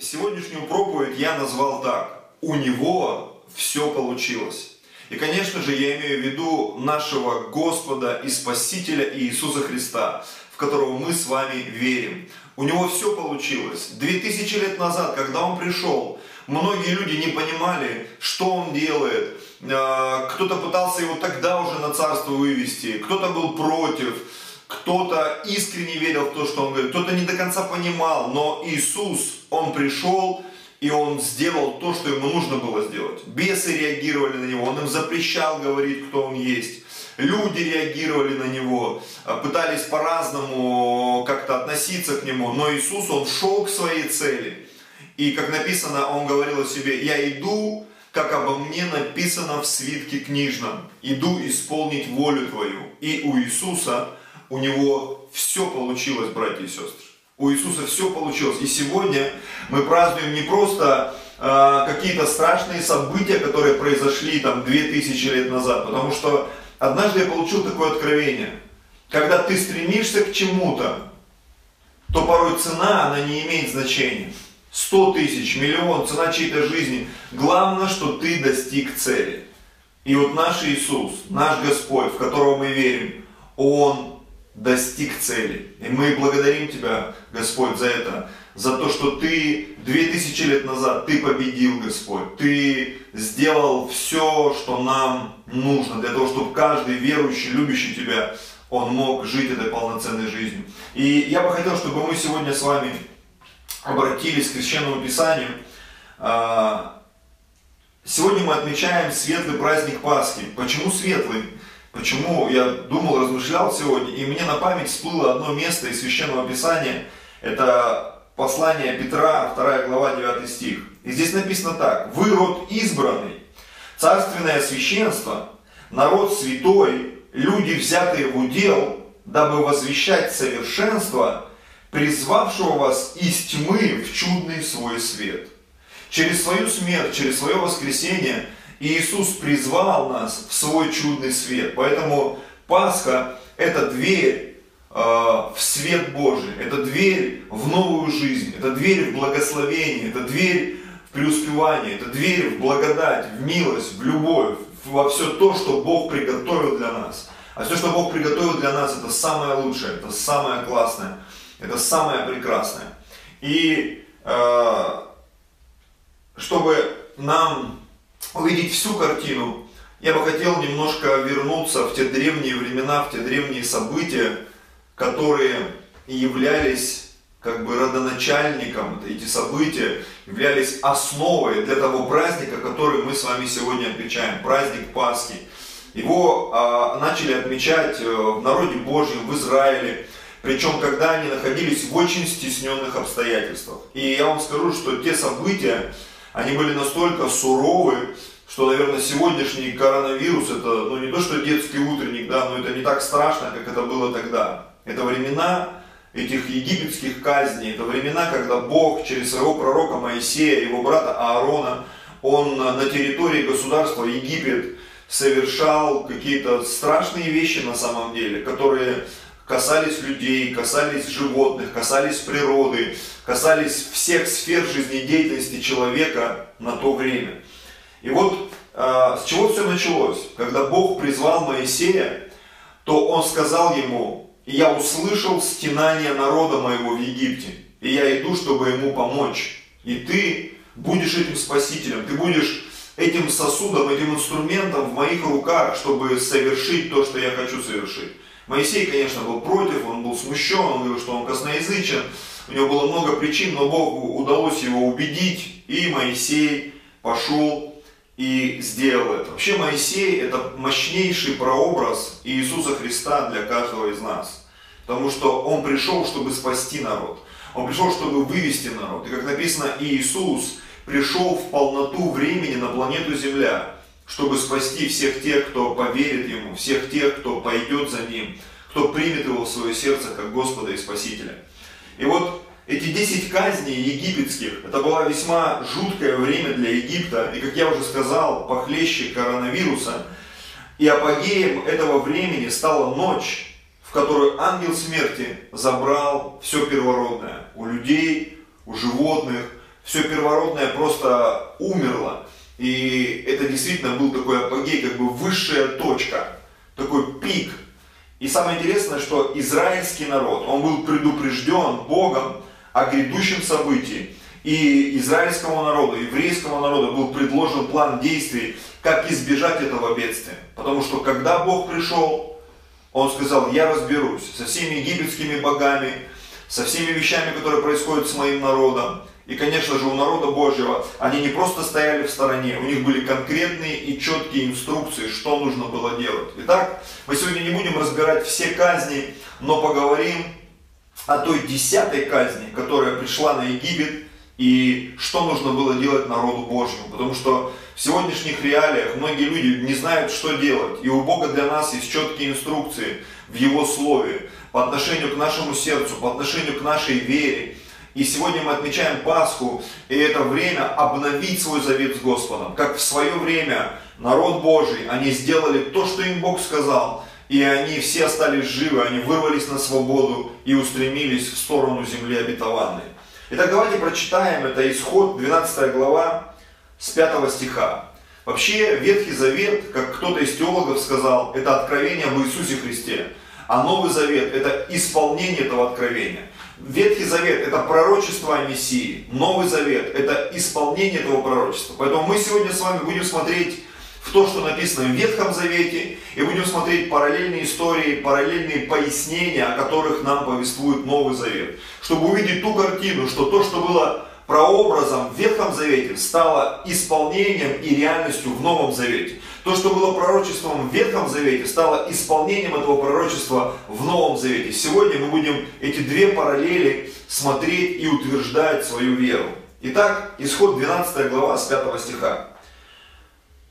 Сегодняшнюю проповедь я назвал так. У него все получилось. И, конечно же, я имею в виду нашего Господа и Спасителя Иисуса Христа, в которого мы с вами верим. У него все получилось. Две тысячи лет назад, когда он пришел, многие люди не понимали, что он делает. А, кто-то пытался его тогда уже на царство вывести, кто-то был против, кто-то искренне верил в то, что он говорит, кто-то не до конца понимал, но Иисус, он пришел, и он сделал то, что ему нужно было сделать. Бесы реагировали на него, он им запрещал говорить, кто он есть. Люди реагировали на него, э, пытались по-разному как-то относиться к нему, но Иисус, он шел к своей цели. И как написано, он говорил о себе, я иду, как обо мне написано в свитке книжном, иду исполнить волю твою. И у Иисуса, у него все получилось, братья и сестры. У Иисуса все получилось. И сегодня мы празднуем не просто э, какие-то страшные события, которые произошли там 2000 лет назад, потому что Однажды я получил такое откровение. Когда ты стремишься к чему-то, то порой цена, она не имеет значения. 100 тысяч, миллион, цена чьей-то жизни. Главное, что ты достиг цели. И вот наш Иисус, наш Господь, в которого мы верим, Он достиг цели. И мы благодарим Тебя, Господь, за это за то, что ты две тысячи лет назад, ты победил, Господь. Ты сделал все, что нам нужно, для того, чтобы каждый верующий, любящий Тебя, он мог жить этой полноценной жизнью. И я бы хотел, чтобы мы сегодня с вами обратились к Священному Писанию. А, сегодня мы отмечаем светлый праздник Пасхи. Почему светлый? Почему я думал, размышлял сегодня, и мне на память всплыло одно место из Священного Писания. Это послание Петра, 2 глава, 9 стих. И здесь написано так. «Вы род избранный, царственное священство, народ святой, люди, взятые в удел, дабы возвещать совершенство, призвавшего вас из тьмы в чудный свой свет». Через свою смерть, через свое воскресение Иисус призвал нас в свой чудный свет. Поэтому Пасха – это дверь Э, в свет Божий, это дверь в новую жизнь, это дверь в благословение, это дверь в преуспевание, это дверь в благодать, в милость, в любовь, во все то, что Бог приготовил для нас. А все, что Бог приготовил для нас, это самое лучшее, это самое классное, это самое прекрасное. И э, чтобы нам увидеть всю картину, я бы хотел немножко вернуться в те древние времена, в те древние события, которые являлись как бы родоначальником, эти события являлись основой для того праздника, который мы с вами сегодня отмечаем, праздник Пасхи. Его а, начали отмечать э, в народе Божьем, в Израиле, причем когда они находились в очень стесненных обстоятельствах. И я вам скажу, что те события, они были настолько суровы, что, наверное, сегодняшний коронавирус, это ну, не то, что детский утренник, да, но это не так страшно, как это было тогда. Это времена этих египетских казней, это времена, когда Бог через своего пророка Моисея, его брата Аарона, он на территории государства Египет совершал какие-то страшные вещи на самом деле, которые касались людей, касались животных, касались природы, касались всех сфер жизнедеятельности человека на то время. И вот э, с чего все началось? Когда Бог призвал Моисея, то он сказал ему, я услышал стенание народа моего в Египте, и я иду, чтобы ему помочь. И ты будешь этим спасителем, ты будешь этим сосудом, этим инструментом в моих руках, чтобы совершить то, что я хочу совершить. Моисей, конечно, был против, он был смущен, он говорил, что он косноязычен, у него было много причин, но Богу удалось его убедить, и Моисей пошел и сделал это. Вообще Моисей это мощнейший прообраз Иисуса Христа для каждого из нас. Потому что он пришел, чтобы спасти народ. Он пришел, чтобы вывести народ. И как написано, Иисус пришел в полноту времени на планету Земля, чтобы спасти всех тех, кто поверит Ему, всех тех, кто пойдет за Ним, кто примет Его в свое сердце как Господа и Спасителя. И вот эти 10 казней египетских, это было весьма жуткое время для Египта, и, как я уже сказал, похлеще коронавируса. И апогеем этого времени стала ночь, в которую ангел смерти забрал все первородное. У людей, у животных, все первородное просто умерло. И это действительно был такой апогей, как бы высшая точка, такой пик. И самое интересное, что израильский народ, он был предупрежден Богом о грядущем событии. И израильскому народу, еврейскому народу был предложен план действий, как избежать этого бедствия. Потому что когда Бог пришел, Он сказал, я разберусь со всеми египетскими богами, со всеми вещами, которые происходят с моим народом. И, конечно же, у народа Божьего они не просто стояли в стороне, у них были конкретные и четкие инструкции, что нужно было делать. Итак, мы сегодня не будем разбирать все казни, но поговорим о той десятой казни, которая пришла на Египет, и что нужно было делать народу Божьему. Потому что в сегодняшних реалиях многие люди не знают, что делать. И у Бога для нас есть четкие инструкции в Его Слове по отношению к нашему сердцу, по отношению к нашей вере. И сегодня мы отмечаем Пасху, и это время обновить свой завет с Господом. Как в свое время народ Божий, они сделали то, что им Бог сказал, и они все остались живы, они вырвались на свободу и устремились в сторону земли обетованной. Итак, давайте прочитаем, это исход, 12 глава, с 5 стиха. Вообще, Ветхий Завет, как кто-то из теологов сказал, это откровение об Иисусе Христе. А Новый Завет – это исполнение этого откровения. Ветхий Завет – это пророчество о Мессии. Новый Завет – это исполнение этого пророчества. Поэтому мы сегодня с вами будем смотреть в то, что написано в Ветхом Завете, и будем смотреть параллельные истории, параллельные пояснения, о которых нам повествует Новый Завет. Чтобы увидеть ту картину, что то, что было прообразом в Ветхом Завете, стало исполнением и реальностью в Новом Завете. То, что было пророчеством в Ветхом Завете, стало исполнением этого пророчества в Новом Завете. Сегодня мы будем эти две параллели смотреть и утверждать свою веру. Итак, исход 12 глава с 5 стиха.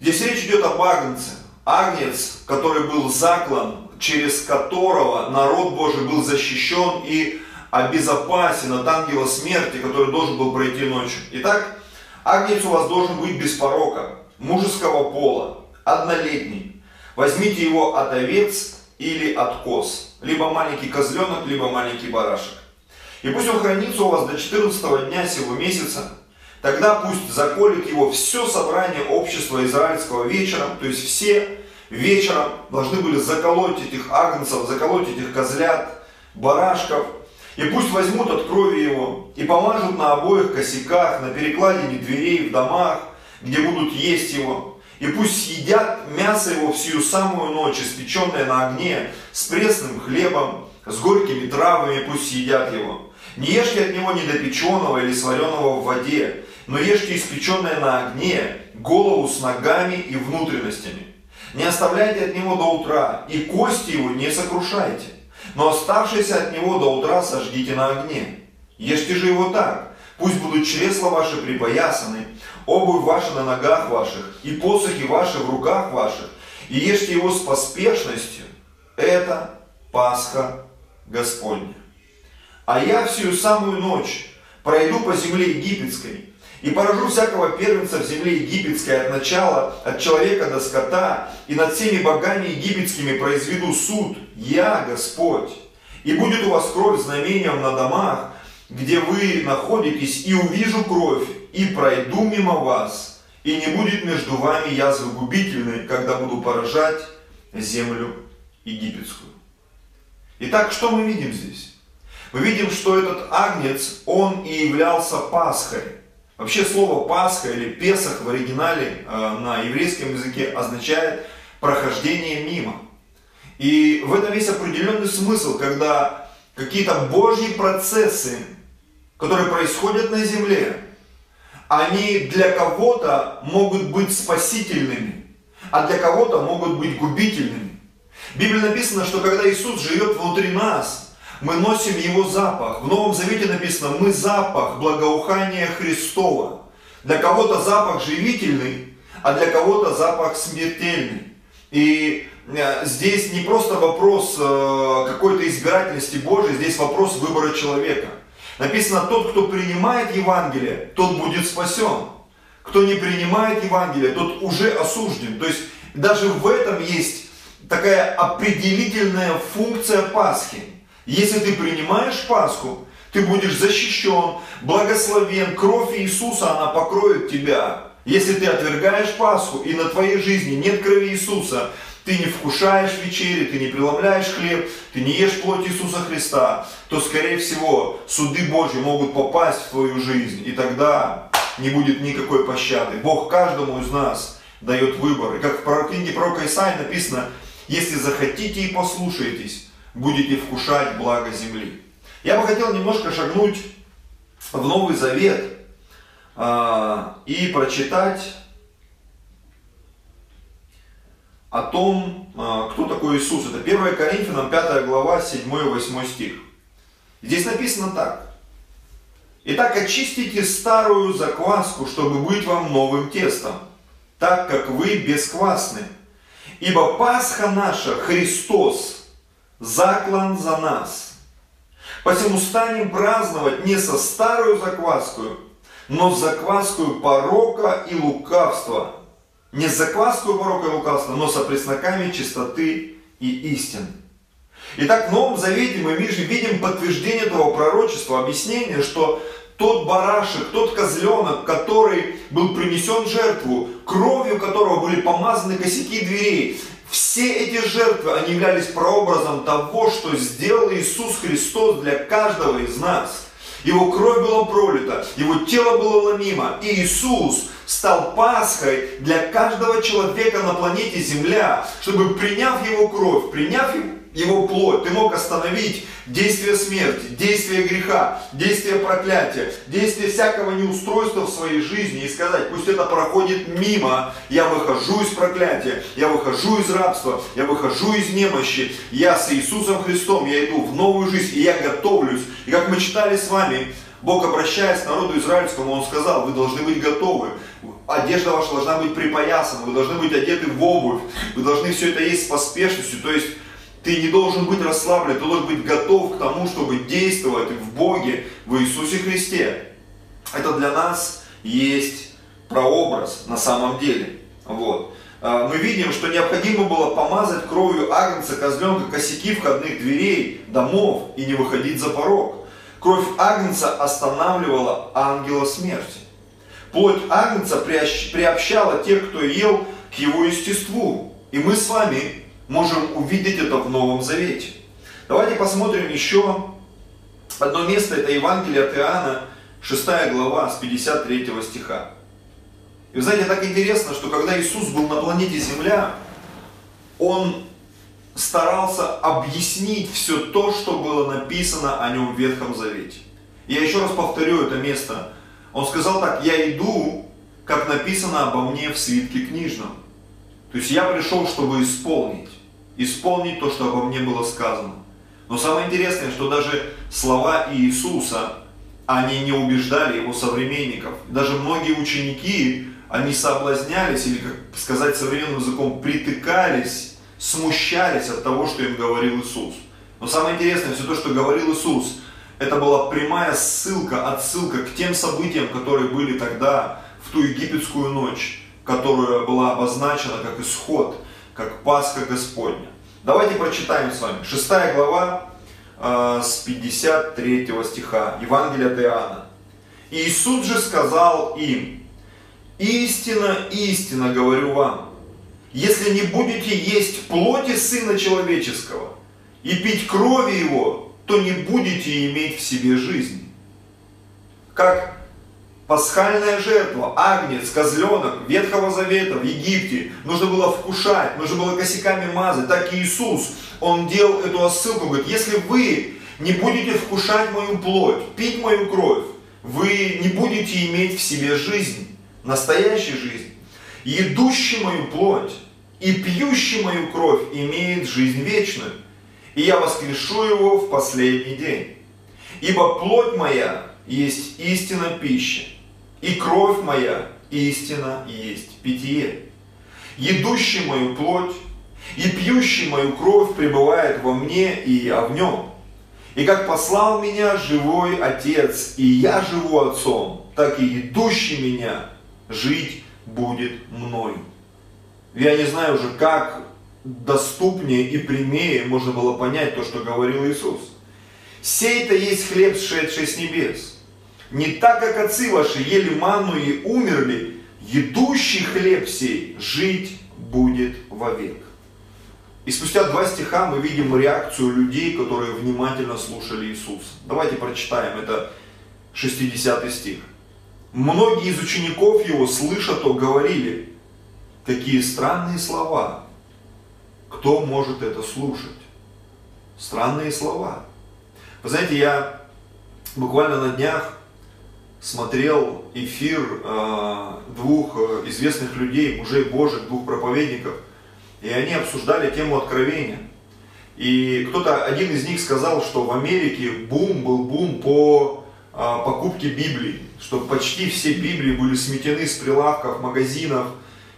Здесь речь идет об Агнце. Агнец, который был заклан, через которого народ Божий был защищен и обезопасен от ангела смерти, который должен был пройти ночью. Итак, Агнец у вас должен быть без порока, мужеского пола, однолетний. Возьмите его от овец или от коз. Либо маленький козленок, либо маленький барашек. И пусть он хранится у вас до 14 дня сего месяца. Тогда пусть заколет его все собрание общества израильского вечером. То есть все вечером должны были заколоть этих агнцев, заколоть этих козлят, барашков. И пусть возьмут от крови его и помажут на обоих косяках, на перекладине дверей в домах, где будут есть его. И пусть съедят мясо его всю самую ночь, испеченное на огне, с пресным хлебом, с горькими травами, пусть съедят его. Не ешьте от него недопеченного или сваренного в воде, но ешьте испеченное на огне, голову с ногами и внутренностями. Не оставляйте от него до утра, и кости его не сокрушайте, но оставшиеся от него до утра сожгите на огне. Ешьте же его так, пусть будут чресла ваши припоясаны, обувь ваша на ногах ваших, и посохи ваши в руках ваших, и ешьте его с поспешностью. Это Пасха Господня. А я всю самую ночь пройду по земле египетской, и поражу всякого первенца в земле египетской от начала, от человека до скота, и над всеми богами египетскими произведу суд, я Господь. И будет у вас кровь знамением на домах, где вы находитесь, и увижу кровь, и пройду мимо вас, и не будет между вами язвы губительной, когда буду поражать землю египетскую. Итак, что мы видим здесь? Мы видим, что этот агнец, он и являлся Пасхой. Вообще слово Пасха или Песах в оригинале э, на еврейском языке означает прохождение мимо. И в этом есть определенный смысл, когда какие-то божьи процессы, которые происходят на земле, они для кого-то могут быть спасительными, а для кого-то могут быть губительными. В Библии написано, что когда Иисус живет внутри нас, мы носим Его запах. В Новом Завете написано, мы запах благоухания Христова. Для кого-то запах живительный, а для кого-то запах смертельный. И э, здесь не просто вопрос э, какой-то избирательности Божьей, здесь вопрос выбора человека – Написано, тот, кто принимает Евангелие, тот будет спасен. Кто не принимает Евангелие, тот уже осужден. То есть даже в этом есть такая определительная функция Пасхи. Если ты принимаешь Пасху, ты будешь защищен, благословен, кровь Иисуса, она покроет тебя. Если ты отвергаешь Пасху и на твоей жизни нет крови Иисуса, ты не вкушаешь вечери, ты не преломляешь хлеб, ты не ешь плоть Иисуса Христа, то, скорее всего, суды Божьи могут попасть в твою жизнь, и тогда не будет никакой пощады. Бог каждому из нас дает выбор. И как в книге пророка Исаия написано, если захотите и послушаетесь, будете вкушать благо земли. Я бы хотел немножко шагнуть в Новый Завет а, и прочитать о том, а, кто такой Иисус. Это 1 Коринфянам 5 глава 7-8 стих. Здесь написано так. Итак, очистите старую закваску, чтобы быть вам новым тестом, так как вы бесквасны. Ибо Пасха наша, Христос, заклан за нас. Посему станем праздновать не со старую закваскую, но с закваскую порока и лукавства, не с закваской порока и лукавства, но со пресноками чистоты и истин. Итак, в Новом Завете мы видим подтверждение этого пророчества, объяснение, что тот барашек, тот козленок, который был принесен жертву, кровью которого были помазаны косяки дверей, все эти жертвы, они являлись прообразом того, что сделал Иисус Христос для каждого из нас. Его кровь была пролита, его тело было ломимо, и Иисус стал Пасхой для каждого человека на планете Земля, чтобы приняв его кровь, приняв плоть, ты мог остановить действие смерти, действие греха, действие проклятия, действие всякого неустройства в своей жизни и сказать, пусть это проходит мимо, я выхожу из проклятия, я выхожу из рабства, я выхожу из немощи, я с Иисусом Христом, я иду в новую жизнь, и я готовлюсь. И как мы читали с вами, Бог, обращаясь к народу израильскому, Он сказал, вы должны быть готовы. Одежда ваша должна быть припоясана, вы должны быть одеты в обувь, вы должны все это есть с поспешностью. То есть ты не должен быть расслаблен, ты должен быть готов к тому, чтобы действовать в Боге, в Иисусе Христе. Это для нас есть прообраз на самом деле. Вот. А, мы видим, что необходимо было помазать кровью агнца, козленка, косяки входных дверей, домов и не выходить за порог. Кровь агнца останавливала ангела смерти. Плоть агнца приобщала тех, кто ел, к его естеству. И мы с вами можем увидеть это в Новом Завете. Давайте посмотрим еще одно место, это Евангелие от Иоанна, 6 глава, с 53 стиха. И вы знаете, так интересно, что когда Иисус был на планете Земля, Он старался объяснить все то, что было написано о нем в Ветхом Завете. Я еще раз повторю это место. Он сказал так, я иду, как написано обо мне в свитке книжном. То есть я пришел, чтобы исполнить исполнить то, что обо мне было сказано. Но самое интересное, что даже слова Иисуса, они не убеждали его современников. Даже многие ученики, они соблазнялись, или, как сказать современным языком, притыкались, смущались от того, что им говорил Иисус. Но самое интересное, все то, что говорил Иисус, это была прямая ссылка, отсылка к тем событиям, которые были тогда, в ту египетскую ночь, которая была обозначена как исход как Пасха Господня. Давайте прочитаем с вами. Шестая глава э, с 53 стиха Евангелия от Иоанна. Иисус же сказал им, истина, истина говорю вам, если не будете есть плоти Сына Человеческого и пить крови Его, то не будете иметь в себе жизни. Как Пасхальная жертва, агнец, козленок Ветхого Завета в Египте. Нужно было вкушать, нужно было косяками мазать. Так и Иисус, Он делал эту отсылку. Говорит, если вы не будете вкушать мою плоть, пить мою кровь, вы не будете иметь в себе жизнь, настоящую жизнь. Едущий мою плоть и пьющий мою кровь имеет жизнь вечную, и я воскрешу его в последний день. Ибо плоть моя есть истина пища, и кровь моя истина есть питье. Едущий мою плоть и пьющий мою кровь пребывает во мне, и я в нем. И как послал меня живой Отец, и я живу Отцом, так и идущий меня жить будет мною. Я не знаю уже, как доступнее и прямее можно было понять то, что говорил Иисус. Сей-то есть хлеб, сшедший с небес. Не так, как отцы ваши ели манну и умерли, едущий хлеб сей жить будет вовек. И спустя два стиха мы видим реакцию людей, которые внимательно слушали Иисуса. Давайте прочитаем, это 60 стих. Многие из учеников его, слыша то, говорили, какие странные слова. Кто может это слушать? Странные слова. Вы знаете, я буквально на днях смотрел эфир э, двух э, известных людей, мужей Божьих, двух проповедников, и они обсуждали тему откровения. И кто-то, один из них сказал, что в Америке бум был бум по а, покупки Библии, что почти все Библии были сметены с прилавков, магазинов,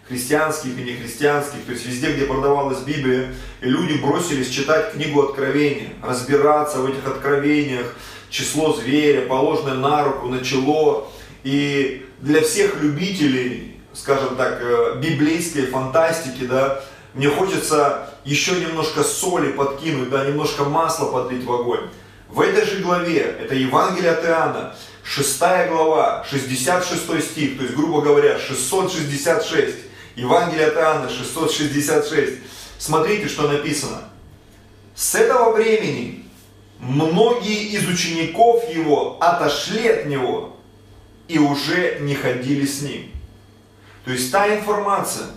христианских и нехристианских, то есть везде, где продавалась Библия, и люди бросились читать книгу Откровения, разбираться в этих откровениях, число зверя, положенное на руку, на чело. И для всех любителей, скажем так, э, библейской фантастики, да, мне хочется еще немножко соли подкинуть, да, немножко масла подлить в огонь. В этой же главе, это Евангелие от Иоанна, 6 глава, 66 стих, то есть, грубо говоря, 666. Евангелие от Иоанна, 666. Смотрите, что написано. С этого времени многие из учеников его отошли от него и уже не ходили с ним. То есть та информация,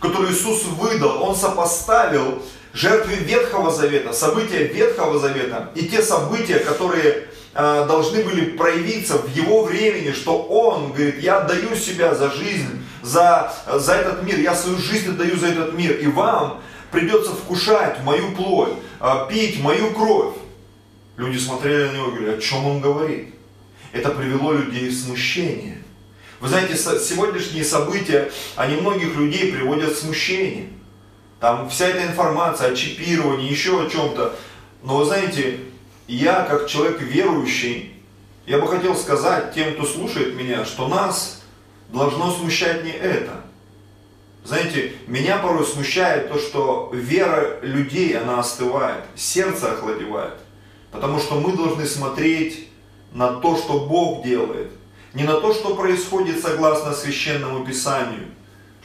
которую Иисус выдал, Он сопоставил жертвы Ветхого Завета, события Ветхого Завета и те события, которые э, должны были проявиться в его времени, что он говорит, я отдаю себя за жизнь, за, за этот мир, я свою жизнь отдаю за этот мир, и вам придется вкушать мою плоть, э, пить мою кровь. Люди смотрели на него и говорили, о чем он говорит? Это привело людей в смущение. Вы знаете, сегодняшние события, они многих людей приводят в смущение. Там вся эта информация о чипировании, еще о чем-то. Но вы знаете, я как человек верующий, я бы хотел сказать тем, кто слушает меня, что нас должно смущать не это. Знаете, меня порой смущает то, что вера людей, она остывает, сердце охладевает. Потому что мы должны смотреть на то, что Бог делает. Не на то, что происходит согласно священному писанию –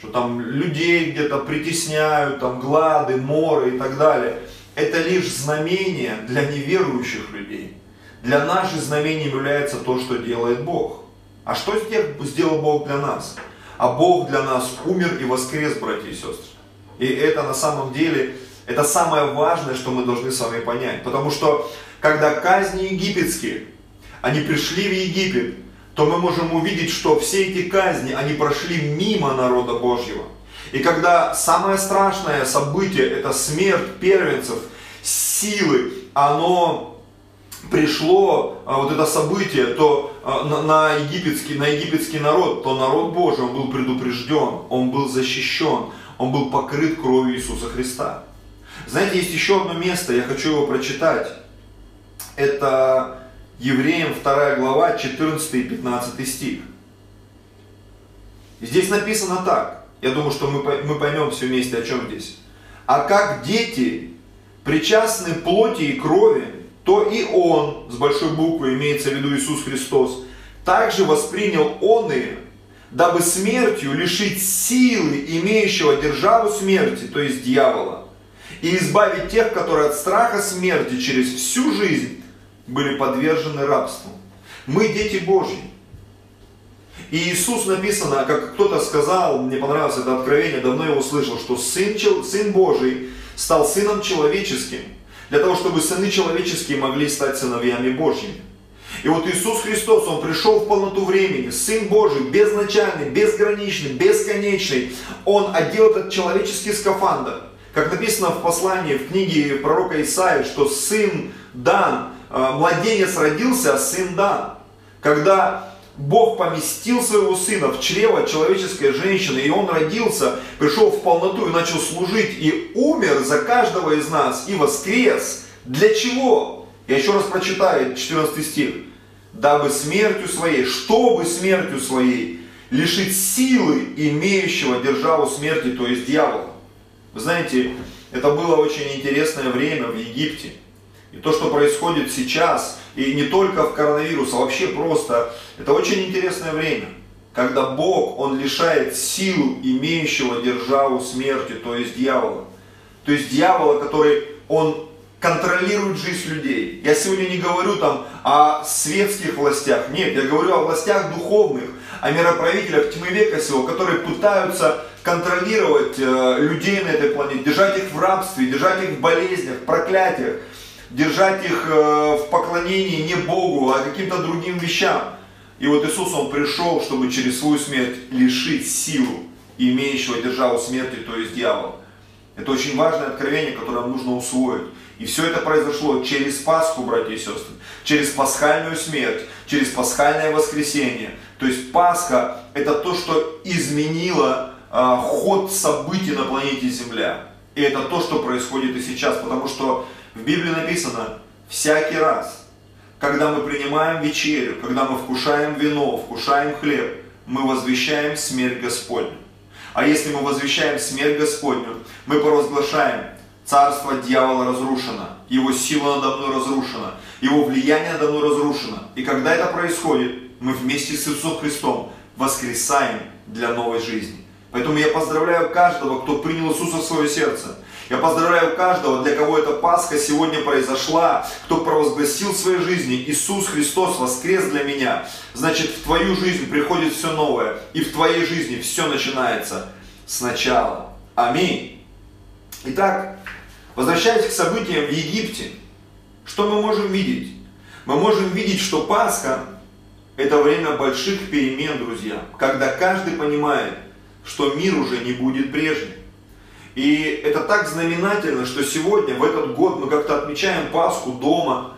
что там людей где-то притесняют, там глады, моры и так далее. Это лишь знамение для неверующих людей. Для нас же знамением является то, что делает Бог. А что сделал Бог для нас? А Бог для нас умер и воскрес, братья и сестры. И это на самом деле, это самое важное, что мы должны с вами понять. Потому что, когда казни египетские, они пришли в Египет, то мы можем увидеть, что все эти казни, они прошли мимо народа Божьего. И когда самое страшное событие, это смерть первенцев, силы, оно пришло, а, вот это событие, то а, на, египетский, на египетский народ, то народ Божий, он был предупрежден, он был защищен, он был покрыт кровью Иисуса Христа. Знаете, есть еще одно место, я хочу его прочитать. Это Евреям 2 глава 14 и 15 стих. Здесь написано так. Я думаю, что мы, мы поймем все вместе, о чем здесь. А как дети причастны плоти и крови, то и Он, с большой буквы имеется в виду Иисус Христос, также воспринял Он и, дабы смертью лишить силы имеющего державу смерти, то есть дьявола, и избавить тех, которые от страха смерти через всю жизнь были подвержены рабству. Мы дети Божьи. И Иисус написано, как кто-то сказал, мне понравилось это откровение, давно его слышал, что Сын, Сын Божий стал Сыном Человеческим, для того, чтобы сыны человеческие могли стать сыновьями Божьими. И вот Иисус Христос, Он пришел в полноту времени, Сын Божий, безначальный, безграничный, бесконечный. Он одел этот человеческий скафандр. Как написано в послании, в книге пророка Исаия, что Сын дан младенец родился, а сын дан. Когда Бог поместил своего сына в чрево человеческой женщины, и он родился, пришел в полноту и начал служить, и умер за каждого из нас, и воскрес. Для чего? Я еще раз прочитаю 14 стих. Дабы смертью своей, чтобы смертью своей лишить силы имеющего державу смерти, то есть дьявола. Вы знаете, это было очень интересное время в Египте – И то, что происходит сейчас, и не только в коронавирус, а вообще просто, это очень интересное время, когда Бог, Он лишает силу имеющего державу смерти, то есть дьявола. То есть дьявола, который, он контролирует жизнь людей. Я сегодня не говорю там о светских властях, нет, я говорю о властях духовных, о мироправителях тьмы века сего, которые пытаются контролировать э, людей на этой планете, держать их в рабстве, держать их в болезнях, проклятиях, держать их э, в поклонении не Богу, а каким-то другим вещам. И вот Иисус, Он пришел, чтобы через свою смерть лишить силу имеющего державу смерти, то есть дьявола. Это очень важное откровение, которое нужно усвоить. И все это произошло через Пасху, братья и сестры, через пасхальную смерть, через пасхальное воскресение. То есть Пасха – это то, что изменило э, ход событий на планете Земля. И это то, что происходит и сейчас, потому что в Библии написано, всякий раз, когда мы принимаем вечерю, когда мы вкушаем вино, вкушаем хлеб, мы возвещаем смерть Господню. А если мы возвещаем смерть Господню, мы провозглашаем, царство дьявола разрушено, его сила надо мной разрушена, его влияние надо мной разрушено. И когда это происходит, мы вместе с Иисусом Христом воскресаем для новой жизни. Поэтому я поздравляю каждого, кто принял Иисуса в свое сердце. Я поздравляю каждого, для кого эта Пасха сегодня произошла, кто провозгласил в своей жизни, Иисус Христос воскрес для меня. Значит, в твою жизнь приходит все новое, и в твоей жизни все начинается сначала. Аминь. Итак, возвращаясь к событиям в Египте, что мы можем видеть? Мы можем видеть, что Пасха – это время больших перемен, друзья, когда каждый понимает, что мир уже не будет прежним. И это так знаменательно, что сегодня, в этот год, мы как-то отмечаем Пасху дома.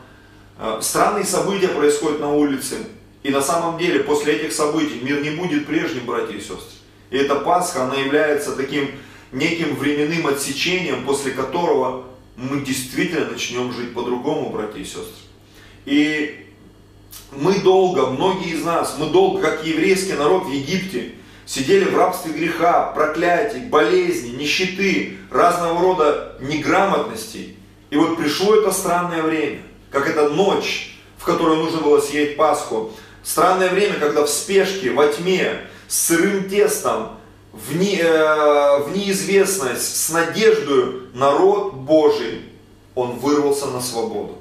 Э, странные события происходят на улице. И на самом деле, после этих событий мир не будет прежним, братья и сестры. И эта Пасха, она является таким неким временным отсечением, после которого мы действительно начнем жить по-другому, братья и сестры. И мы долго, многие из нас, мы долго, как еврейский народ в Египте, сидели в рабстве греха, проклятий, болезней, нищеты, разного рода неграмотностей. И вот пришло это странное время, как эта ночь, в которую нужно было съесть Пасху. Странное время, когда в спешке, во тьме, с сырым тестом, в, не, э, в неизвестность, с надеждой народ Божий, он вырвался на свободу.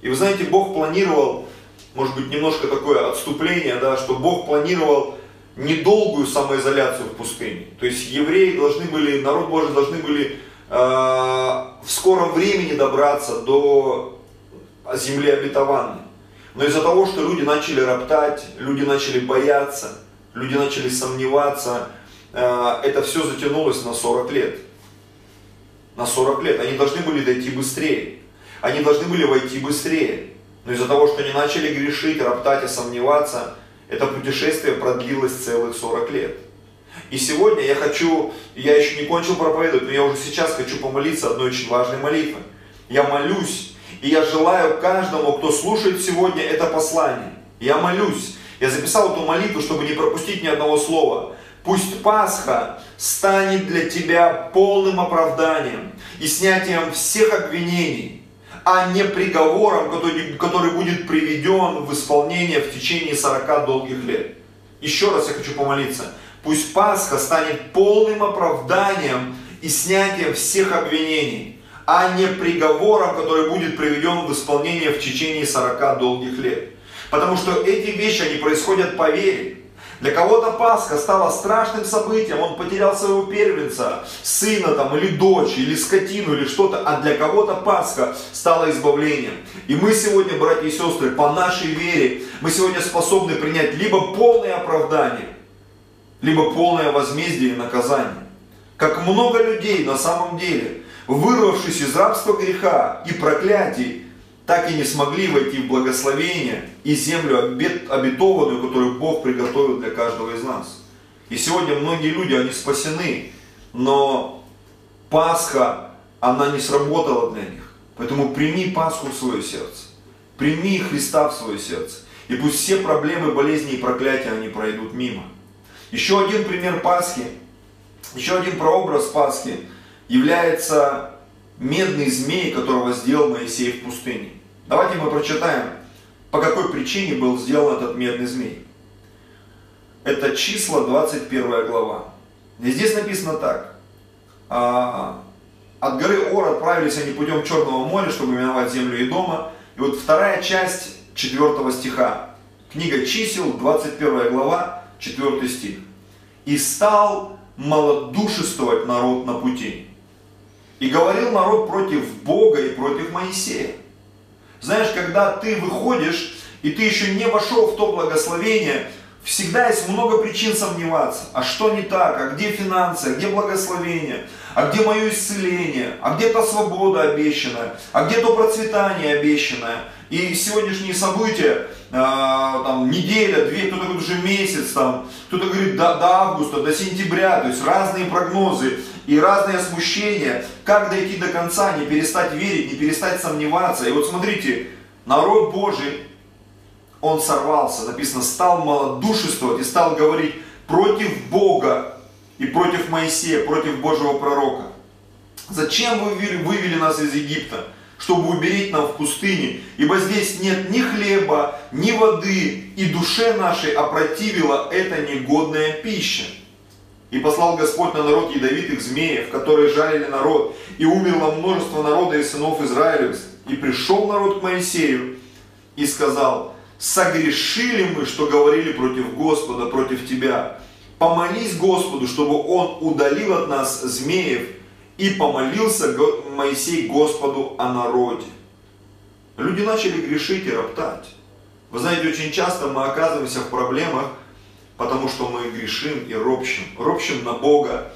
И вы знаете, Бог планировал, может быть, немножко такое отступление, да, что Бог планировал недолгую самоизоляцию в пустыне. То есть евреи должны были, народ Божий должны были э, в скором времени добраться до земли обетованной. Но из-за того, что люди начали роптать, люди начали бояться, люди начали сомневаться, э, это все затянулось на 40 лет. На 40 лет. Они должны были дойти быстрее. Они должны были войти быстрее. Но из-за того, что они начали грешить, роптать и сомневаться, это путешествие продлилось целых 40 лет. И сегодня я хочу, я еще не кончил проповедовать, но я уже сейчас хочу помолиться одной очень важной молитвой. Я молюсь, и я желаю каждому, кто слушает сегодня это послание. Я молюсь. Я записал эту молитву, чтобы не пропустить ни одного слова. Пусть Пасха станет для тебя полным оправданием и снятием всех обвинений, а не приговором, который, который будет приведен в исполнение в течение 40 долгих лет. Еще раз я хочу помолиться. Пусть Пасха станет полным оправданием и снятием всех обвинений, а не приговором, который будет приведен в исполнение в течение 40 долгих лет. Потому что эти вещи, они происходят по вере. Для кого-то Пасха стала страшным событием, он потерял своего первенца, сына там, или дочь, или скотину, или что-то, а для кого-то Пасха стала избавлением. И мы сегодня, братья и сестры, по нашей вере, мы сегодня способны принять либо полное оправдание, либо полное возмездие и наказание. Как много людей на самом деле, вырвавшись из рабства греха и проклятий, так и не смогли войти в благословение и землю обетованную, которую Бог приготовил для каждого из нас. И сегодня многие люди, они спасены, но Пасха, она не сработала для них. Поэтому прими Пасху в свое сердце. Прими Христа в свое сердце. И пусть все проблемы, болезни и проклятия, они пройдут мимо. Еще один пример Пасхи, еще один прообраз Пасхи является медный змей, которого сделал Моисей в пустыне. Давайте мы прочитаем, по какой причине был сделан этот медный змей. Это числа 21 глава. И здесь написано так. «А, от горы Ор отправились они путем Черного моря, чтобы миновать землю и дома. И вот вторая часть 4 стиха. Книга чисел, 21 глава, 4 стих. «И стал малодушествовать народ на пути. И говорил народ против Бога и против Моисея. Знаешь, когда ты выходишь, и ты еще не вошел в то благословение, всегда есть много причин сомневаться. А что не так? А где финансы? А где благословение? А где мое исцеление? А где то свобода обещанная? А где то процветание обещанное? И сегодняшние события, э, там, неделя, две, кто-то говорит уже месяц, там, кто-то говорит до, до августа, до сентября, то есть разные прогнозы и разные смущения. Как дойти до конца, не перестать верить, не перестать сомневаться. И вот смотрите, народ Божий, он сорвался, написано, стал малодушествовать и стал говорить против Бога и против Моисея, против Божьего пророка. Зачем вы вывели, нас из Египта? чтобы уберить нам в пустыне, ибо здесь нет ни хлеба, ни воды, и душе нашей опротивила эта негодная пища. И послал Господь на народ ядовитых змеев, которые жалили народ, и умерло множество народа и сынов Израилев. И пришел народ к Моисею и сказал, согрешили мы, что говорили против Господа, против тебя. Помолись Господу, чтобы Он удалил от нас змеев, и помолился Моисей Господу о народе. Люди начали грешить и роптать. Вы знаете, очень часто мы оказываемся в проблемах, потому что мы грешим и ропщим. Ропщим на Бога,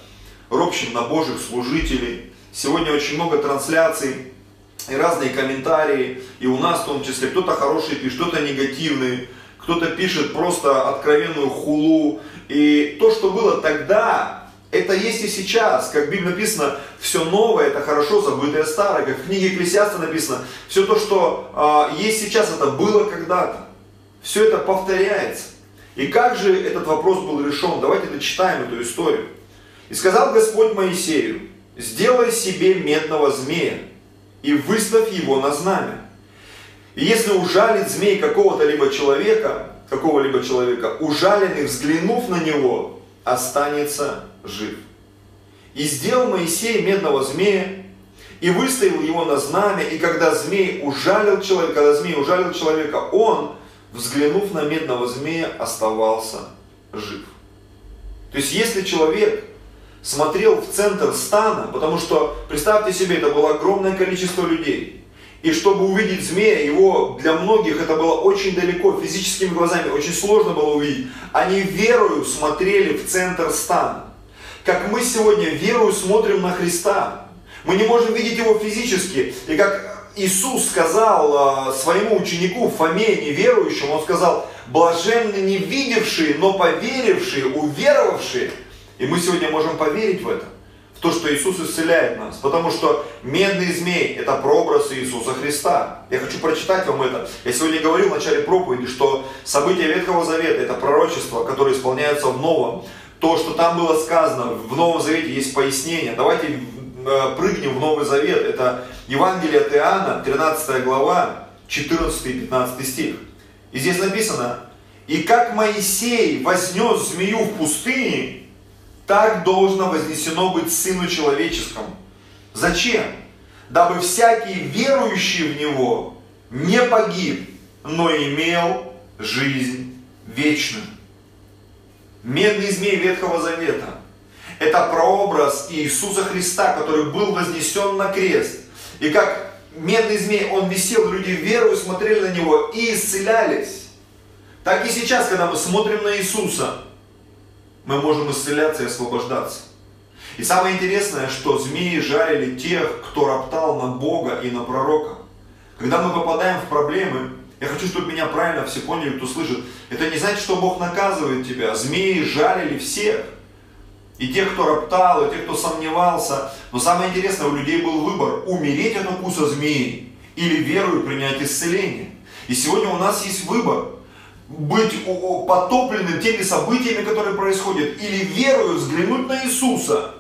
ропщим на Божьих служителей. Сегодня очень много трансляций и разные комментарии, и у нас в том числе. Кто-то хороший пишет, кто-то негативный, кто-то пишет просто откровенную хулу. И то, что было тогда, это есть и сейчас. Как в Библии написано, все новое это хорошо, забытое старое. Как в книге Екклесиаста написано, все то, что э, есть сейчас, это было когда-то. Все это повторяется. И как же этот вопрос был решен? Давайте дочитаем эту историю. И сказал Господь Моисею, сделай себе медного змея и выставь его на знамя. И если ужалит змей какого-то либо человека, какого-либо человека, ужаленный, взглянув на него, останется жив. И сделал Моисей медного змея, и выставил его на знамя, и когда змей ужалил человека, когда змей ужалил человека, он, взглянув на медного змея, оставался жив. То есть, если человек смотрел в центр стана, потому что, представьте себе, это было огромное количество людей, и чтобы увидеть змея, его для многих это было очень далеко, физическими глазами очень сложно было увидеть. Они верою смотрели в центр стана как мы сегодня верою смотрим на Христа. Мы не можем видеть Его физически. И как Иисус сказал а, своему ученику Фоме неверующему, Он сказал, блаженны не видевшие, но поверившие, уверовавшие. И мы сегодня можем поверить в это, то, что Иисус исцеляет нас. Потому что медный змей – это прообраз Иисуса Христа. Я хочу прочитать вам это. Я сегодня говорил в начале проповеди, что события Ветхого Завета – это пророчество, которое исполняется в Новом то, что там было сказано, в Новом Завете есть пояснение. Давайте э, прыгнем в Новый Завет. Это Евангелие от Иоанна, 13 глава, 14 и 15 стих. И здесь написано, «И как Моисей вознес змею в пустыне, так должно вознесено быть Сыну Человеческому». Зачем? Дабы всякий верующий в Него не погиб, но имел жизнь вечную. Медный змей Ветхого Завета. Это прообраз Иисуса Христа, который был вознесен на крест. И как медный змей, он висел, люди верою смотрели на него и исцелялись. Так и сейчас, когда мы смотрим на Иисуса, мы можем исцеляться и освобождаться. И самое интересное, что змеи жарили тех, кто роптал на Бога и на пророка. Когда мы попадаем в проблемы, я хочу, чтобы меня правильно все поняли, кто слышит. Это не значит, что Бог наказывает тебя. Змеи жалили всех. И тех, кто роптал, и тех, кто сомневался. Но самое интересное, у людей был выбор, умереть от укуса змеи или верою принять исцеление. И сегодня у нас есть выбор быть потопленным теми событиями, которые происходят, или верою взглянуть на Иисуса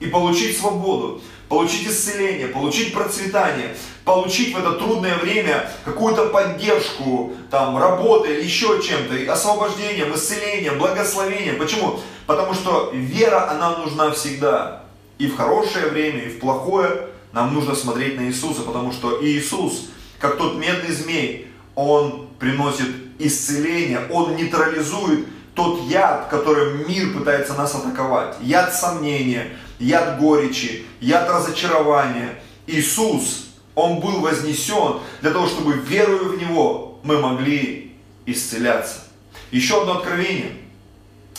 и получить свободу. получить исцеление, получить процветание, получить в это трудное время какую-то поддержку, там, работы или еще чем-то, освобождением, исцелением, благословением. Почему? Потому что вера, она нужна всегда. И в хорошее время, и в плохое нам нужно смотреть на Иисуса, потому что Иисус, как тот медный змей, Он приносит исцеление, Он нейтрализует тот яд, которым мир пытается нас атаковать. Яд сомнения, яд горечи, яд разочарования. Иисус, Он был вознесен для того, чтобы, веруя в Него, мы могли исцеляться. Еще одно откровение.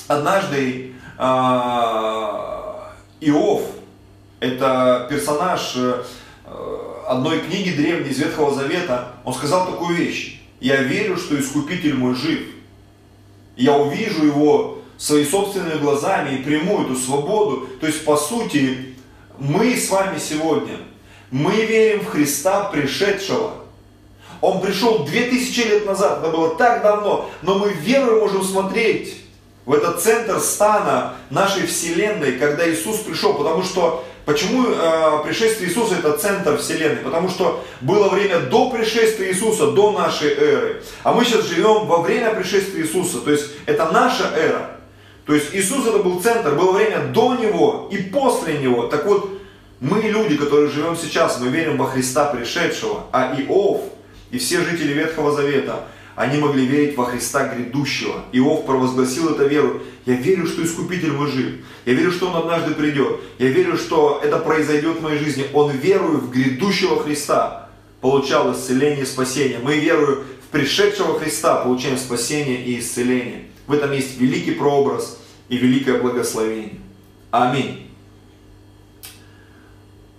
Однажды а, Иов, это персонаж э, одной книги древней из Ветхого Завета, он сказал такую вещь. Я верю, что Искупитель мой жив. Я увижу его своими собственными глазами и приму эту свободу. То есть, по сути, мы с вами сегодня, мы верим в Христа пришедшего. Он пришел 2000 лет назад, это было так давно, но мы верой можем смотреть в этот центр стана нашей Вселенной, когда Иисус пришел, потому что Почему э, пришествие Иисуса это центр Вселенной? Потому что было время до пришествия Иисуса, до нашей эры. А мы сейчас живем во время пришествия Иисуса. То есть это наша эра. То есть Иисус это был центр, было время до Него и после Него. Так вот, мы люди, которые живем сейчас, мы верим во Христа пришедшего. А Иов и все жители Ветхого Завета – они могли верить во Христа грядущего. Иов провозгласил это веру. Я верю, что Искупитель мой жив. Я верю, что Он однажды придет. Я верю, что это произойдет в моей жизни. Он, верует в грядущего Христа, получал исцеление и спасение. Мы, веруя в пришедшего Христа, получаем спасение и исцеление. В этом есть великий прообраз и великое благословение. Аминь.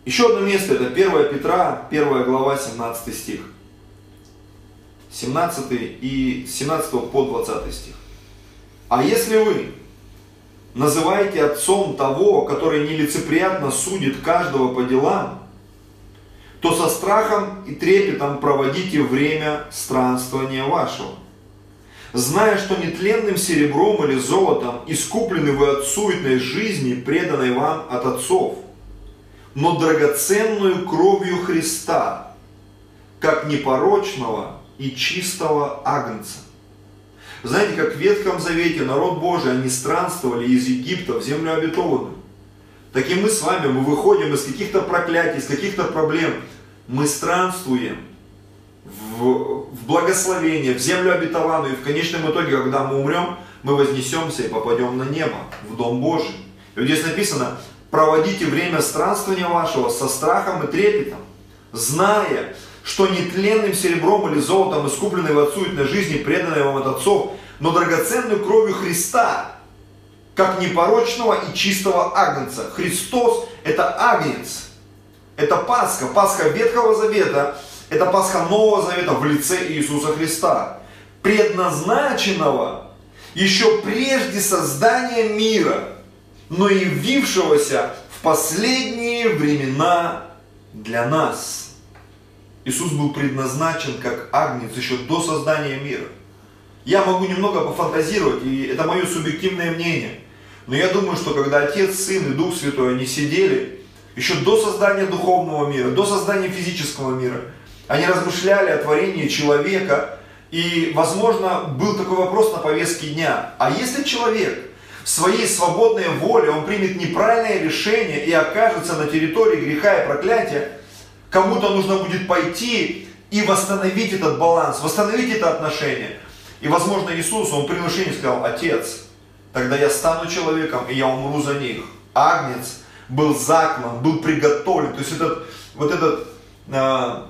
Еще одно место, это 1 Петра, 1 глава, 17 стих. 17 и 17 по 20 стих. А если вы называете отцом того, который нелицеприятно судит каждого по делам, то со страхом и трепетом проводите время странствования вашего. Зная, что нетленным серебром или золотом искуплены вы от суетной жизни, преданной вам от отцов, но драгоценную кровью Христа, как непорочного и чистого агнца. Знаете, как в Ветхом Завете народ Божий, они странствовали из Египта в землю обетованную. Так и мы с вами, мы выходим из каких-то проклятий, из каких-то проблем. Мы странствуем в, в благословение, в землю обетованную. И в конечном итоге, когда мы умрем, мы вознесемся и попадем на небо, в Дом Божий. И вот здесь написано, проводите время странствования вашего со страхом и трепетом, зная, что нетленным серебром или золотом искупленной в отсуетной жизни, преданной вам от отцов, но драгоценной кровью Христа, как непорочного и чистого агнца. Христос – это агнец, это Пасха, Пасха Ветхого Завета, это Пасха Нового Завета в лице Иисуса Христа, предназначенного еще прежде создания мира, но явившегося в последние времена для нас – Иисус был предназначен как агнец еще до создания мира. Я могу немного пофантазировать, и это мое субъективное мнение. Но я думаю, что когда Отец, Сын и Дух Святой, они сидели, еще до создания духовного мира, до создания физического мира, они размышляли о творении человека, и, возможно, был такой вопрос на повестке дня. А если человек в своей свободной воле, он примет неправильное решение и окажется на территории греха и проклятия, Кому-то нужно будет пойти и восстановить этот баланс, восстановить это отношение. И, возможно, Иисус, Он при внушении сказал, Отец, тогда я стану человеком, и я умру за них. Агнец был заклан, был приготовлен. То есть этот, вот этот э,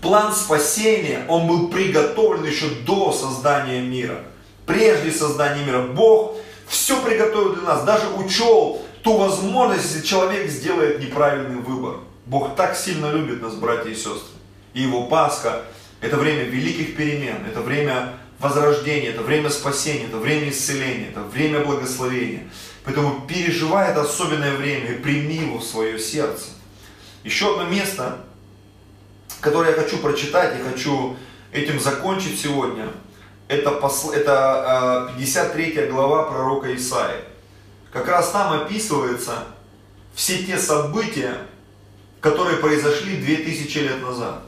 план спасения, он был приготовлен еще до создания мира. Прежде создания мира. Бог все приготовил для нас, даже учел ту возможность, если человек сделает неправильный выбор. Бог так сильно любит нас, братья и сестры. И Его Пасха – это время великих перемен, это время возрождения, это время спасения, это время исцеления, это время благословения. Поэтому переживай это особенное время и прими его в свое сердце. Еще одно место, которое я хочу прочитать и хочу этим закончить сегодня, это, это 53 а, глава пророка Исаия. Как раз там описывается все те события, которые произошли 2000 лет назад,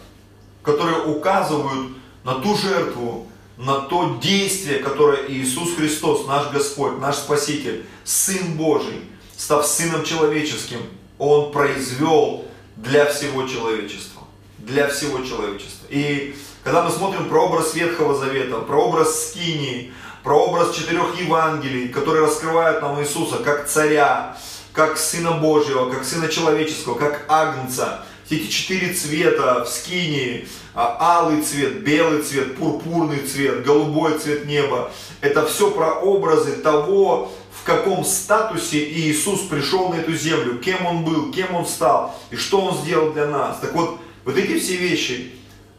которые указывают на ту жертву, на то действие, которое Иисус Христос, наш Господь, наш Спаситель, Сын Божий, став Сыном Человеческим, Он произвел для всего человечества. Для всего человечества. И когда мы смотрим про образ Ветхого Завета, про образ Скинии, про образ четырех Евангелий, которые раскрывают нам Иисуса как царя, как Сына Божьего, как Сына Человеческого, как Агнца, все эти четыре цвета в скинии, а, алый цвет, белый цвет, пурпурный цвет, голубой цвет неба, это все про образы того, в каком статусе Иисус пришел на эту землю, кем Он был, кем Он стал и что Он сделал для нас. Так вот, вот эти все вещи,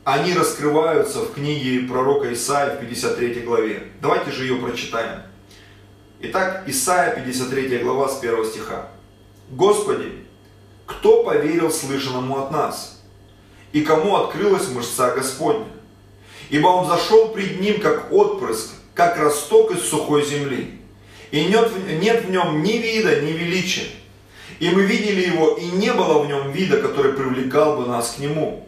они раскрываются в книге пророка Исаия в 53 главе. Давайте же ее прочитаем. Итак, Исаия 53 глава с 1 стиха. «Господи, кто поверил слышанному от нас? И кому открылась мышца Господня? Ибо он зашел пред ним, как отпрыск, как росток из сухой земли. И нет, нет в нем ни вида, ни величия. И мы видели его, и не было в нем вида, который привлекал бы нас к нему.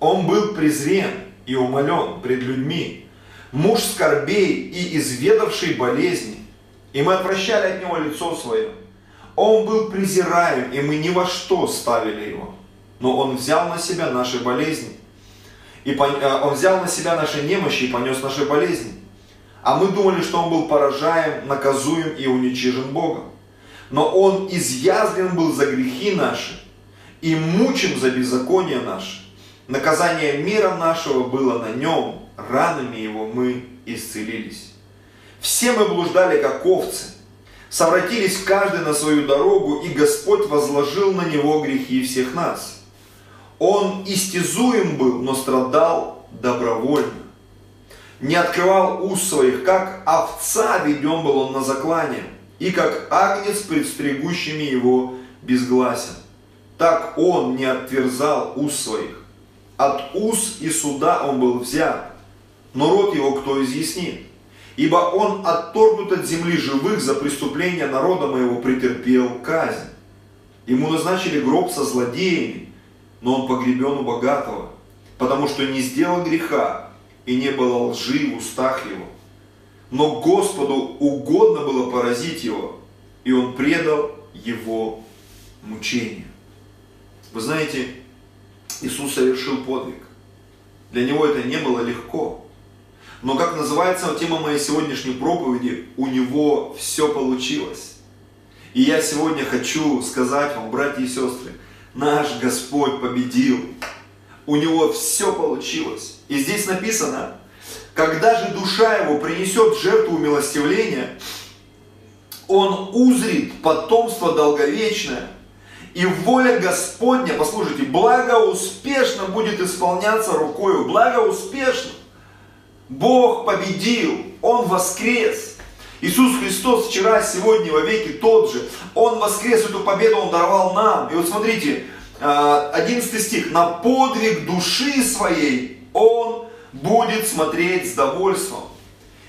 Он был презрен и умолен пред людьми, муж скорбей и изведавший болезни, и мы отвращали от него лицо свое. Он был презираем, и мы ни во что ставили его. Но он взял на себя наши болезни. И э, он взял на себя наши немощи и понес наши болезни. А мы думали, что он был поражаем, наказуем и уничижен Богом. Но он изъязлен был за грехи наши и мучим за беззаконие наше. Наказание мира нашего было на нем, ранами его мы исцелились. Все мы блуждали, как овцы, совратились каждый на свою дорогу, и Господь возложил на него грехи всех нас. Он истязуем был, но страдал добровольно. Не открывал уст своих, как овца веден был он на заклание, и как агнец пред стригущими его безгласен. Так он не отверзал уст своих. От уст и суда он был взят, но рот его кто изъяснит? Ибо он отторгнут от земли живых за преступление народа моего претерпел казнь. Ему назначили гроб со злодеями, но он погребен у богатого, потому что не сделал греха и не было лжи в устах его. Но Господу угодно было поразить его, и он предал его мучению. Вы знаете, Иисус совершил подвиг. Для него это не было легко. Но как называется тема моей сегодняшней проповеди, у него все получилось. И я сегодня хочу сказать вам, братья и сестры, наш Господь победил. У него все получилось. И здесь написано, когда же душа его принесет жертву милостивления, он узрит потомство долговечное, и воля Господня, послушайте, благоуспешно будет исполняться рукою, благоуспешно. Бог победил, Он воскрес. Иисус Христос вчера, сегодня, во веки тот же. Он воскрес, эту победу Он даровал нам. И вот смотрите, 11 а, стих. На подвиг души своей Он будет смотреть с довольством.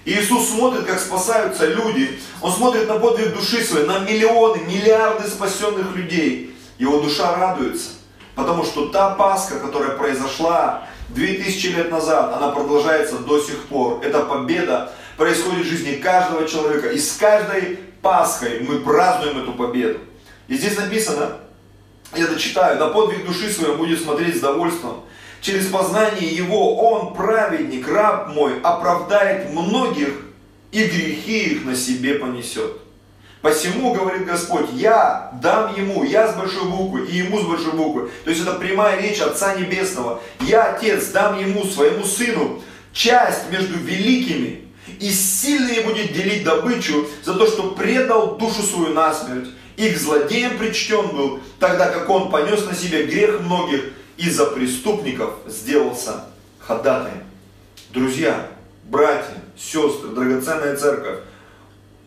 Иисус смотрит, как спасаются люди. Он смотрит на подвиг души своей, на миллионы, миллиарды спасенных людей. Его душа радуется. Потому что та Пасха, которая произошла 2000 лет назад, она продолжается до сих пор. Эта победа происходит в жизни каждого человека. И с каждой Пасхой мы празднуем эту победу. И здесь написано, я это читаю, на подвиг души своей будет смотреть с довольством. Через познание Его Он, праведник, раб мой, оправдает многих и грехи их на себе понесет. Посему, говорит Господь, я дам ему, я с большой буквы и ему с большой буквы. То есть это прямая речь Отца Небесного. Я, Отец, дам ему, своему сыну, часть между великими, и сильный будет делить добычу за то, что предал душу свою насмерть. Их злодеем причтен был, тогда как он понес на себе грех многих и за преступников сделался ходатаем. Друзья, братья, сестры, драгоценная церковь,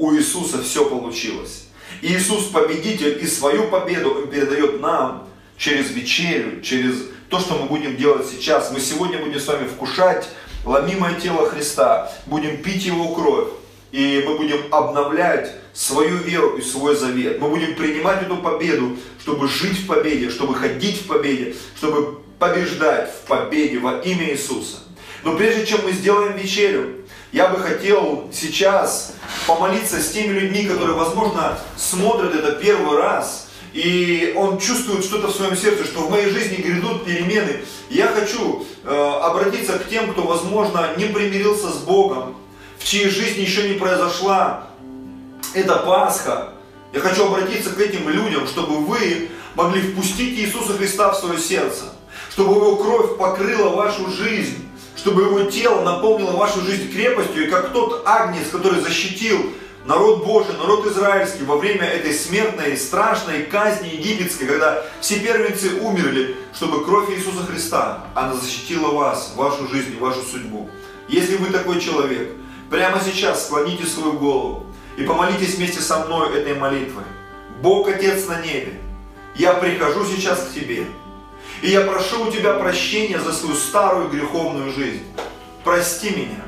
у Иисуса все получилось. И Иисус победитель, и свою победу Он передает нам через вечерю, через то, что мы будем делать сейчас. Мы сегодня будем с вами вкушать ломимое тело Христа, будем пить Его кровь, и мы будем обновлять свою веру и свой завет. Мы будем принимать эту победу, чтобы жить в победе, чтобы ходить в победе, чтобы побеждать в победе во имя Иисуса. Но прежде чем мы сделаем вечерю, я бы хотел сейчас помолиться с теми людьми, которые, возможно, смотрят это первый раз, и он чувствует что-то в своем сердце, что в моей жизни грядут перемены. Я хочу э, обратиться к тем, кто, возможно, не примирился с Богом, в чьей жизни еще не произошла эта Пасха. Я хочу обратиться к этим людям, чтобы вы могли впустить Иисуса Христа в свое сердце, чтобы Его кровь покрыла вашу жизнь, чтобы Его тело наполнило вашу жизнь крепостью, и как тот агнец, который защитил народ Божий, народ израильский во время этой смертной, страшной казни египетской, когда все первенцы умерли, чтобы кровь Иисуса Христа, она защитила вас, вашу жизнь, вашу судьбу. Если вы такой человек, прямо сейчас склоните свою голову и помолитесь вместе со мной этой молитвой. Бог Отец на небе, я прихожу сейчас к Тебе, и я прошу у Тебя прощения за свою старую греховную жизнь. Прости меня,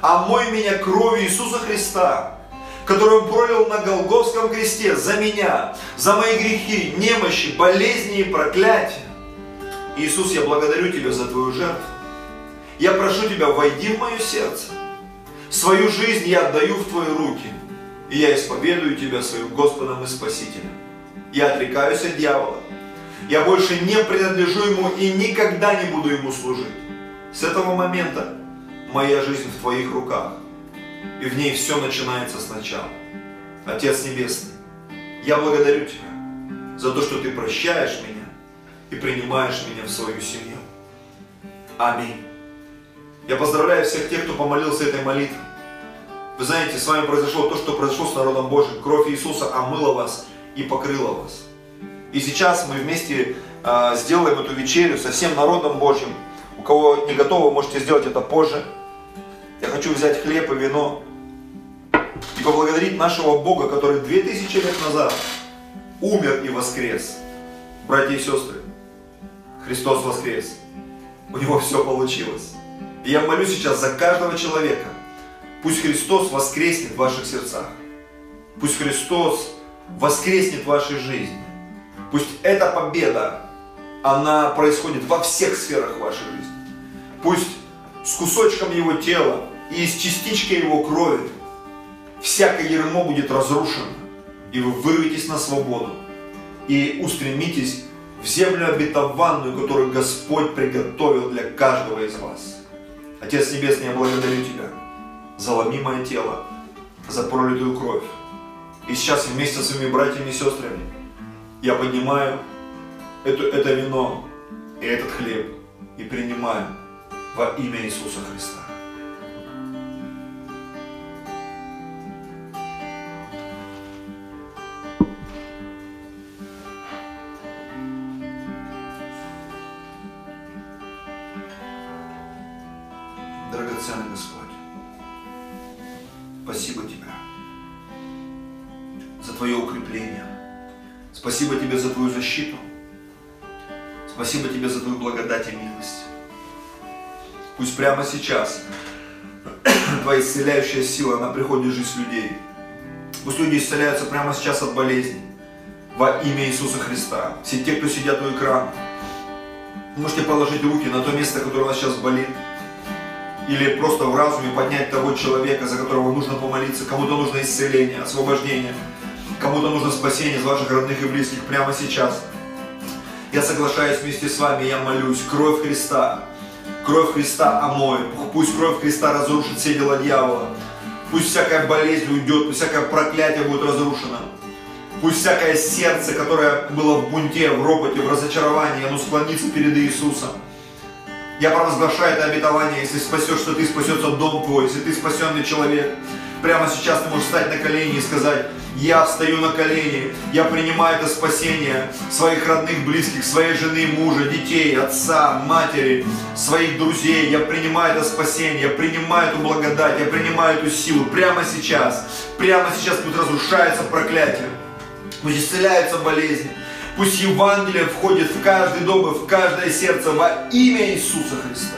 омой меня кровью Иисуса Христа, который Он пролил на Голговском кресте за меня, за мои грехи, немощи, болезни и проклятия. Иисус, я благодарю Тебя за Твою жертву. Я прошу Тебя, войди в мое сердце. Свою жизнь я отдаю в Твои руки. И я исповедую Тебя своим Господом и Спасителем. Я отрекаюсь от дьявола. Я больше не принадлежу ему и никогда не буду ему служить. С этого момента моя жизнь в Твоих руках и в ней все начинается сначала. Отец Небесный, я благодарю Тебя за то, что Ты прощаешь меня и принимаешь меня в свою семью. Аминь. Я поздравляю всех тех, кто помолился этой молитвой. Вы знаете, с вами произошло то, что произошло с народом Божьим. Кровь Иисуса омыла вас и покрыла вас. И сейчас мы вместе э, сделаем эту вечерю со всем народом Божьим. У кого не готово, можете сделать это позже. Я хочу взять хлеб и вино и поблагодарить нашего Бога, который 2000 лет назад умер и воскрес. Братья и сестры, Христос воскрес. У него все получилось. И я молюсь сейчас за каждого человека. Пусть Христос воскреснет в ваших сердцах. Пусть Христос воскреснет в вашей жизни. Пусть эта победа, она происходит во всех сферах вашей жизни. Пусть с кусочком его тела и с частичкой его крови всякое ермо будет разрушено, и вы вырветесь на свободу и устремитесь в землю обетованную, которую Господь приготовил для каждого из вас. Отец Небесный, я благодарю Тебя за ломимое тело, за пролитую кровь. И сейчас вместе с своими братьями и сестрами я поднимаю это, это вино и этот хлеб и принимаю во имя Иисуса Христа. Прямо сейчас Твоя исцеляющая сила, она приходит в жизнь людей. Пусть люди исцеляются прямо сейчас от болезней. Во имя Иисуса Христа. Все те, кто сидят у экрана, можете положить руки на то место, которое у вас сейчас болит. Или просто в разуме поднять того человека, за которого нужно помолиться. Кому-то нужно исцеление, освобождение. Кому-то нужно спасение из ваших родных и близких прямо сейчас. Я соглашаюсь вместе с вами, я молюсь. Кровь Христа Кровь Христа омоет. Пусть кровь Христа разрушит все дела дьявола. Пусть всякая болезнь уйдет, пусть всякое проклятие будет разрушено. Пусть всякое сердце, которое было в бунте, в ропоте, в разочаровании, оно склонится перед Иисусом. Я провозглашаю это обетование, если спасешь, что ты спасется дом твой, если ты спасенный человек. Прямо сейчас ты можешь встать на колени и сказать, я встаю на колени, я принимаю это спасение своих родных, близких, своей жены, мужа, детей, отца, матери, своих друзей. Я принимаю это спасение, я принимаю эту благодать, я принимаю эту силу прямо сейчас. Прямо сейчас пусть разрушается проклятие, пусть исцеляется болезнь. Пусть Евангелие входит в каждый дом и в каждое сердце во имя Иисуса Христа.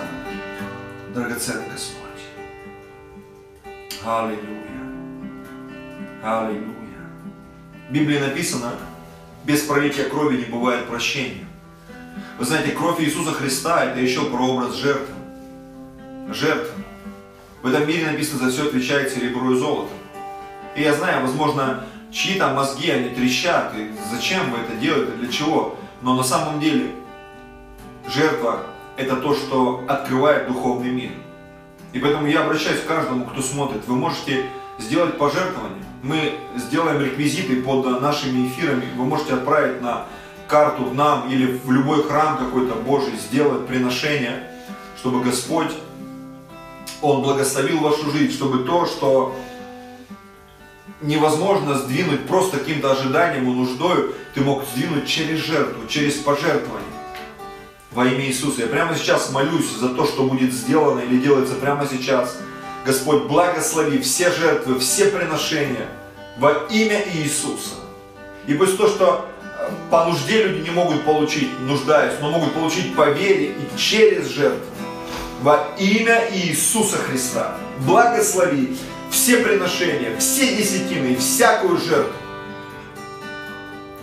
Драгоценный Господь. Аллилуйя. Аллилуйя. В Библии написано, без пролития крови не бывает прощения. Вы знаете, кровь Иисуса Христа это еще прообраз жертвы. Жертвы. В этом мире написано, за все отвечает серебро и золото. И я знаю, возможно, чьи там мозги, они трещат, и зачем вы это делаете, для чего. Но на самом деле жертва – это то, что открывает духовный мир. И поэтому я обращаюсь к каждому, кто смотрит. Вы можете сделать пожертвование. Мы сделаем реквизиты под нашими эфирами. Вы можете отправить на карту нам или в любой храм какой-то Божий, сделать приношение, чтобы Господь, Он благословил вашу жизнь, чтобы то, что невозможно сдвинуть просто каким-то ожиданием и нуждою, ты мог сдвинуть через жертву, через пожертвование. Во имя Иисуса. Я прямо сейчас молюсь за то, что будет сделано или делается прямо сейчас. Господь, благослови все жертвы, все приношения во имя Иисуса. И пусть то, что э, по нужде люди не могут получить, нуждаясь, но могут получить по вере и через жертву. Во имя Иисуса Христа. Благослови все приношения, все десятины, всякую жертву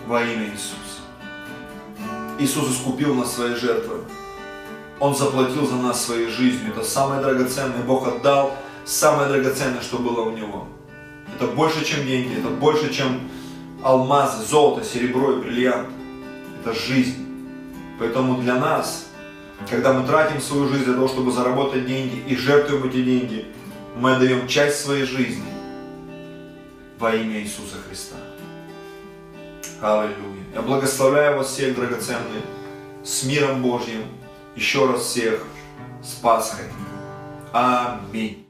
во имя Иисуса. Иисус искупил нас своей жертвой. Он заплатил за нас своей жизнью. Это самое драгоценное. Бог отдал самое драгоценное, что было у Него. Это больше, чем деньги, это больше, чем алмазы, золото, серебро и бриллиант. Это жизнь. Поэтому для нас, когда мы тратим свою жизнь для того, чтобы заработать деньги и жертвуем эти деньги, мы отдаем часть своей жизни во имя Иисуса Христа. Аллилуйя. Я благословляю вас всех, драгоценные, с миром Божьим. Еще раз всех с Пасхой. Аминь.